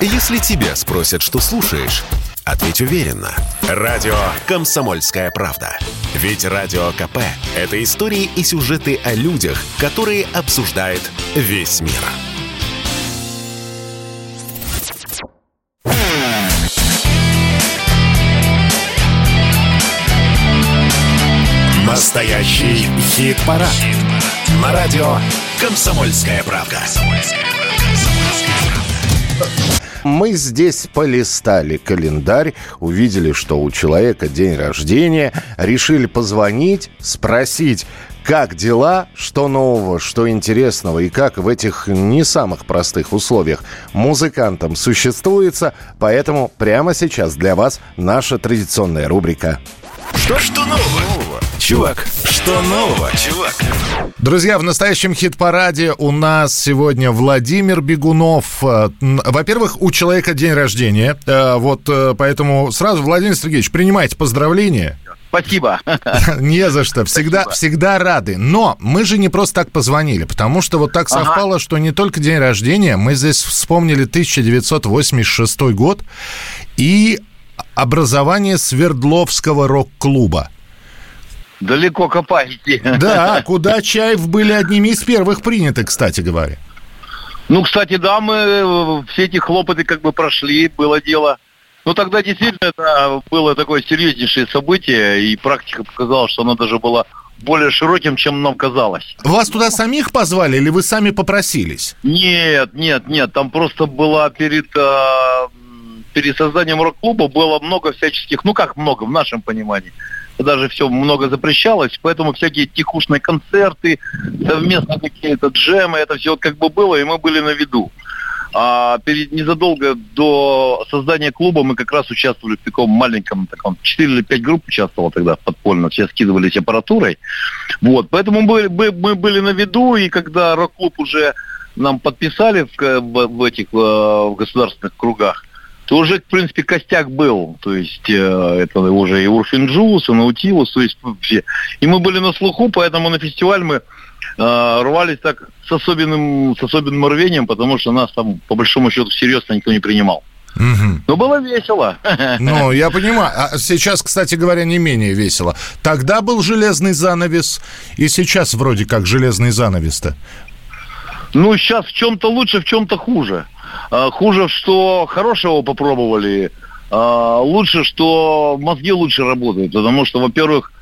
Если тебя спросят, что слушаешь, ответь уверенно. Радио «Комсомольская правда». Ведь Радио КП – это истории и сюжеты о людях, которые обсуждает весь мир. Настоящий хит-парад. Хит На радио «Комсомольская правда». Мы здесь полистали календарь, увидели, что у человека день рождения, решили позвонить, спросить, как дела, что нового, что интересного и как в этих не самых простых условиях музыкантам существуется. Поэтому прямо сейчас для вас наша традиционная рубрика что, что нового? Чувак, что нового, чувак? Друзья, в настоящем хит-параде у нас сегодня Владимир Бегунов. Э, во-первых, у человека день рождения. Э, вот э, поэтому сразу, Владимир Сергеевич, принимайте поздравления. Спасибо. Не за что. Всегда, Спасибо. всегда рады. Но мы же не просто так позвонили, потому что вот так совпало, ага. что не только день рождения, мы здесь вспомнили 1986 год и образование Свердловского рок-клуба. Далеко копаете. Да, куда Чаев были одними из первых приняты, кстати говоря. Ну, кстати, да, мы э, все эти хлопоты как бы прошли, было дело. Ну, тогда действительно это было такое серьезнейшее событие, и практика показала, что оно даже было более широким, чем нам казалось. Вас туда самих позвали или вы сами попросились? Нет, нет, нет, там просто была перед э, перед созданием рок-клуба было много всяческих, ну как много в нашем понимании, даже все много запрещалось, поэтому всякие тихушные концерты, совместно какие-то джемы, это все как бы было, и мы были на виду. А перед незадолго до создания клуба мы как раз участвовали в таком маленьком, таком 4 или 5 групп участвовало тогда подпольно, все скидывались аппаратурой. Вот, поэтому мы, мы, мы были на виду, и когда рок-клуб уже нам подписали в, в, в этих э, в государственных кругах, то уже, в принципе, костяк был. То есть э, это уже и Урфинджус, и Наутилус, то есть все. И мы были на слуху, поэтому на фестиваль мы э, рвались так с особенным, с особенным рвением, потому что нас там, по большому счету, серьезно никто не принимал. Угу. Но было весело. Ну, я понимаю. А сейчас, кстати говоря, не менее весело. Тогда был железный занавес, и сейчас вроде как железный занавес-то. Ну, сейчас в чем-то лучше, в чем-то хуже. А, хуже, что хорошего попробовали. А, лучше, что мозги лучше работают. Потому что, во-первых,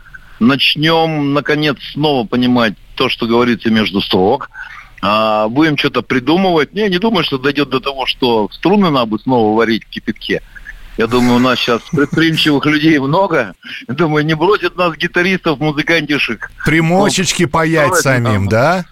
начнем, наконец, снова понимать то, что говорится между строк. А, будем что-то придумывать. Не, не думаю, что дойдет до того, что струны надо снова варить в кипятке. Я думаю, у нас сейчас предприимчивых людей много. Я думаю, не бросят нас гитаристов, музыкантишек. Примочечки паять самим, да?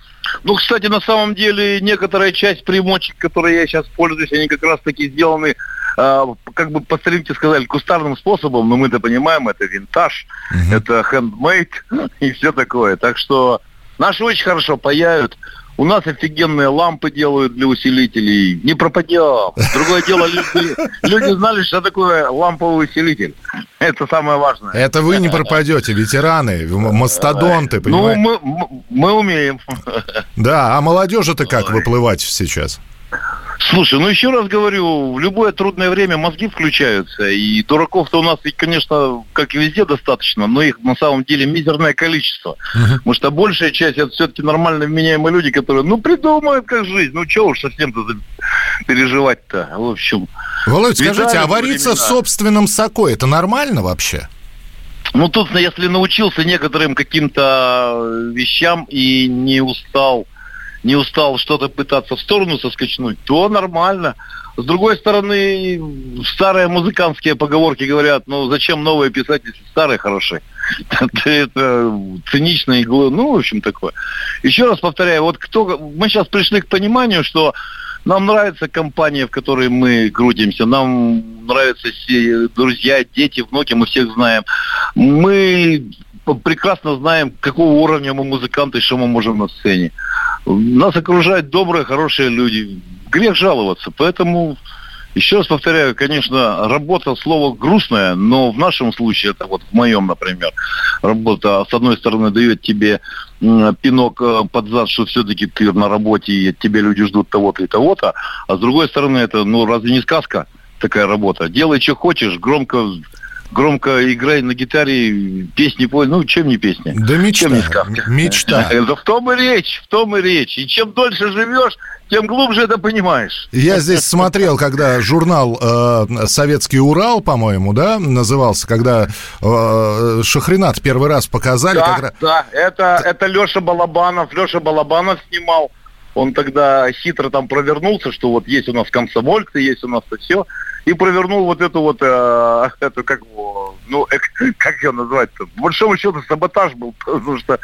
Ну, кстати, на самом деле, некоторая часть примочек, которые я сейчас пользуюсь, они как раз таки сделаны э, как бы по старинке сказали, кустарным способом, но мы-то понимаем, это винтаж, uh-huh. это хендмейд и все такое. Так что наши очень хорошо паяют. У нас офигенные лампы делают для усилителей. Не пропадем. Другое дело, люди, люди знали, что такое ламповый усилитель. Это самое важное. Это вы не пропадете, ветераны, мастодонты, ну, понимаете? Ну, мы, мы умеем. Да, а молодежи-то как выплывать сейчас? Слушай, ну еще раз говорю, в любое трудное время мозги включаются, и дураков-то у нас, конечно, как и везде достаточно, но их на самом деле мизерное количество. Uh-huh. Потому что большая часть это все-таки нормально вменяемые люди, которые, ну, придумают как жизнь, ну, чего уж совсем-то переживать-то, в общем. Володь, скажите, а вариться в собственном соку, это нормально вообще? Ну, тут, если научился некоторым каким-то вещам и не устал не устал что-то пытаться в сторону соскочнуть, то нормально. С другой стороны, старые музыкантские поговорки говорят, ну зачем новые писать, если старые хороши? Это цинично и ну, в общем, такое. Еще раз повторяю, вот кто, мы сейчас пришли к пониманию, что нам нравится компания, в которой мы крутимся, нам нравятся все друзья, дети, внуки, мы всех знаем. Мы прекрасно знаем, какого уровня мы музыканты, что мы можем на сцене. Нас окружают добрые, хорошие люди. Грех жаловаться. Поэтому Еще раз повторяю, конечно, работа слово грустное, но в нашем случае, это вот в моем, например, работа, с одной стороны, дает тебе пинок э, под зад, что все-таки ты на работе, и тебе люди ждут того-то и того-то, а с другой стороны, это, ну, разве не сказка такая работа? Делай, что хочешь, громко громко играй на гитаре, песни пой, ну, чем не песня? Да мечта. Чем не сказка? Мечта. Да в том и речь, в том и речь. И чем дольше живешь, тем глубже это понимаешь. Я здесь смотрел, когда журнал э, «Советский Урал», по-моему, да, назывался, когда э, Шахринат первый раз показали. Да, как да, это, это Леша Балабанов, Леша Балабанов снимал. Он тогда хитро там провернулся, что вот есть у нас комсомольцы, есть у нас то все и провернул вот эту вот, э, эту, как, ну, э, как ее назвать-то? По большому счету саботаж был, потому что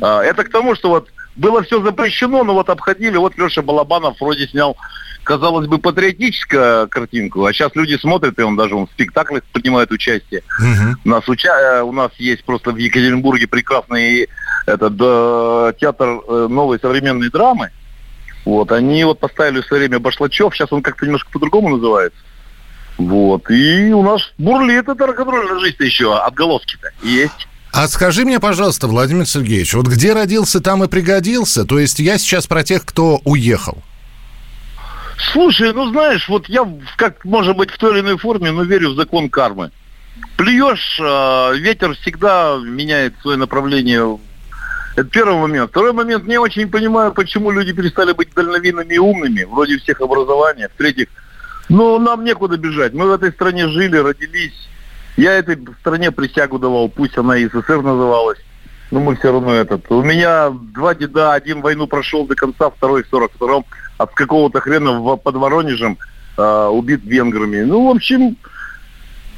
э, это к тому, что вот было все запрещено, но вот обходили, вот Леша Балабанов вроде снял, казалось бы, патриотическую картинку, а сейчас люди смотрят, и он даже он в спектаклях принимает участие. Угу. У, нас уча... Э, у нас есть просто в Екатеринбурге прекрасный этот, да, театр э, новой современной драмы, вот, они вот поставили в свое время Башлачев, сейчас он как-то немножко по-другому называется. Вот. И у нас бурлит эта рок-н-ролльная жизнь еще, отголоски-то есть. А скажи мне, пожалуйста, Владимир Сергеевич, вот где родился, там и пригодился? То есть я сейчас про тех, кто уехал. Слушай, ну знаешь, вот я, как может быть, в той или иной форме, но верю в закон кармы. Плюешь, э, ветер всегда меняет свое направление. Это первый момент. Второй момент, не очень понимаю, почему люди перестали быть дальновидными и умными, вроде всех образования. В-третьих, ну, нам некуда бежать. Мы в этой стране жили, родились. Я этой стране присягу давал, пусть она и СССР называлась. Но мы все равно этот. У меня два деда, один войну прошел до конца, второй в 42-м, от какого-то хрена в, под Воронежем э, убит венграми. Ну, в общем,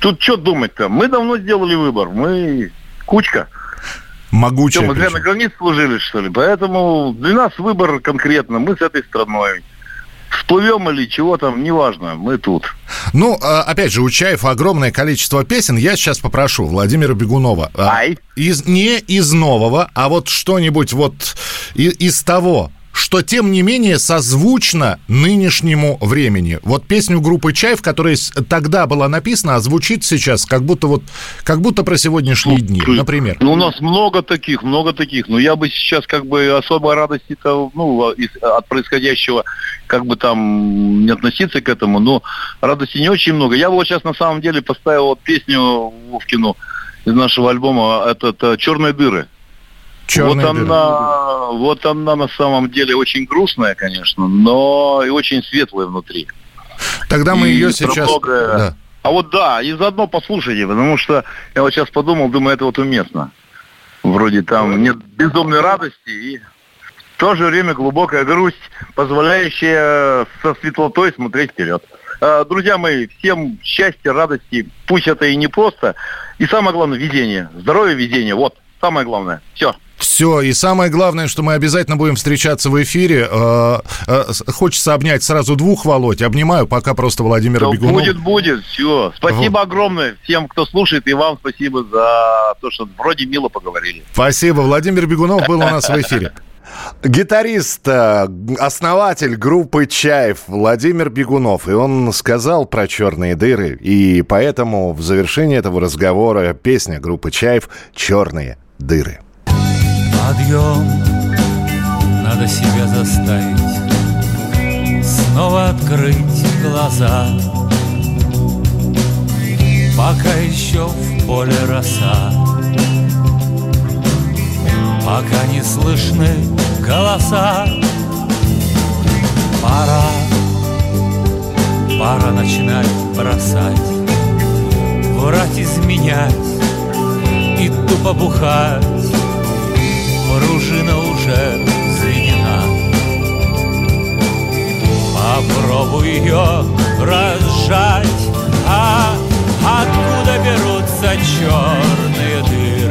тут что думать-то? Мы давно сделали выбор. Мы кучка. Могучая. Что, мы зря на границе служили, что ли? Поэтому для нас выбор конкретно. Мы с этой страной всплывем или чего там, неважно, мы тут. Ну, а, опять же, у Чаев огромное количество песен. Я сейчас попрошу Владимира Бегунова. А, Ай. Из, не из нового, а вот что-нибудь вот из, из того, что, тем не менее, созвучно нынешнему времени. Вот песню группы «Чайф», которая тогда была написана, а звучит сейчас как будто вот, как будто про сегодняшние дни, например. Ну, у нас много таких, много таких. Но я бы сейчас как бы особой радости-то, ну, от происходящего, как бы там не относиться к этому, но радости не очень много. Я вот сейчас на самом деле поставил вот песню Вовкину из нашего альбома, это, это «Черные дыры». Черные вот она, вот она на самом деле очень грустная, конечно, но и очень светлая внутри. Тогда мы и ее сейчас... Многое... Да. А вот да, и заодно послушайте, потому что я вот сейчас подумал, думаю, это вот уместно. Вроде там нет безумной радости и в то же время глубокая грусть, позволяющая со светлотой смотреть вперед. А, друзья мои, всем счастья, радости, пусть это и не просто. И самое главное, везение, здоровье, везение, вот, самое главное. Все. Все, и самое главное, что мы обязательно будем встречаться в эфире. Э, э, хочется обнять сразу двух Володь. Обнимаю пока просто Владимира Бегунова. Будет, будет, все. Спасибо огромное всем, кто слушает, и вам спасибо за то, что вроде мило поговорили. Спасибо. Владимир Бегунов был у нас в эфире. Гитарист, э, основатель группы «Чаев» Владимир Бегунов. И он сказал про черные дыры. И поэтому в завершении этого разговора песня группы «Чаев» «Черные дыры» подъем Надо себя заставить Снова открыть глаза. Пока еще в поле роса Пока не слышны голоса. Пора, пора начинать бросать Врать, изменять и тупо бухать пружина уже заведена. Попробуй ее разжать, а откуда берутся черные дыры?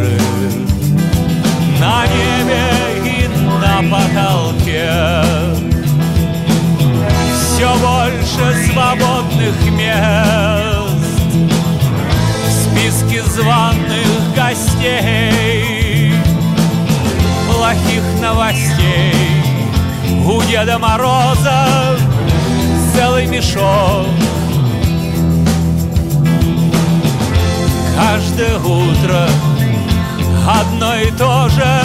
Деда Мороза целый мешок. Каждое утро одно и то же.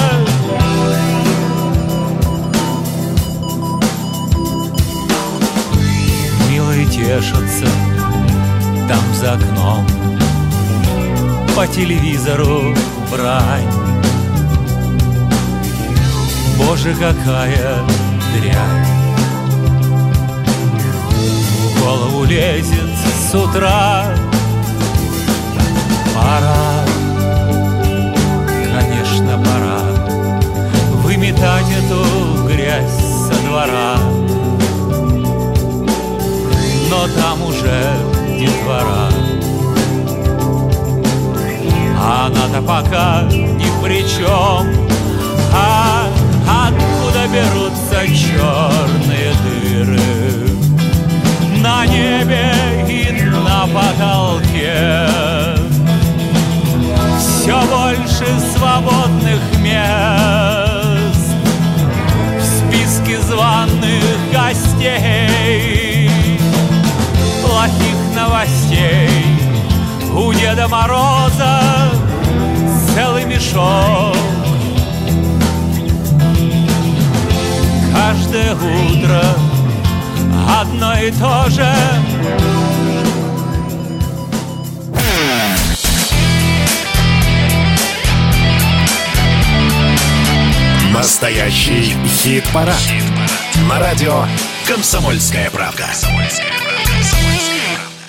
Милые тешатся там за окном По телевизору брань Боже, какая дрянь В голову лезет с утра Пора, конечно, пора Выметать эту грязь со двора. Но там уже детвора А она-то пока ни при чем А черные дыры. На небе и на потолке. Все больше свободных мест. В списке званых гостей. Плохих новостей. У Деда Мороза целый мешок Каждое утро одно и то же Настоящий хит-парад. На радио «Комсомольская правда».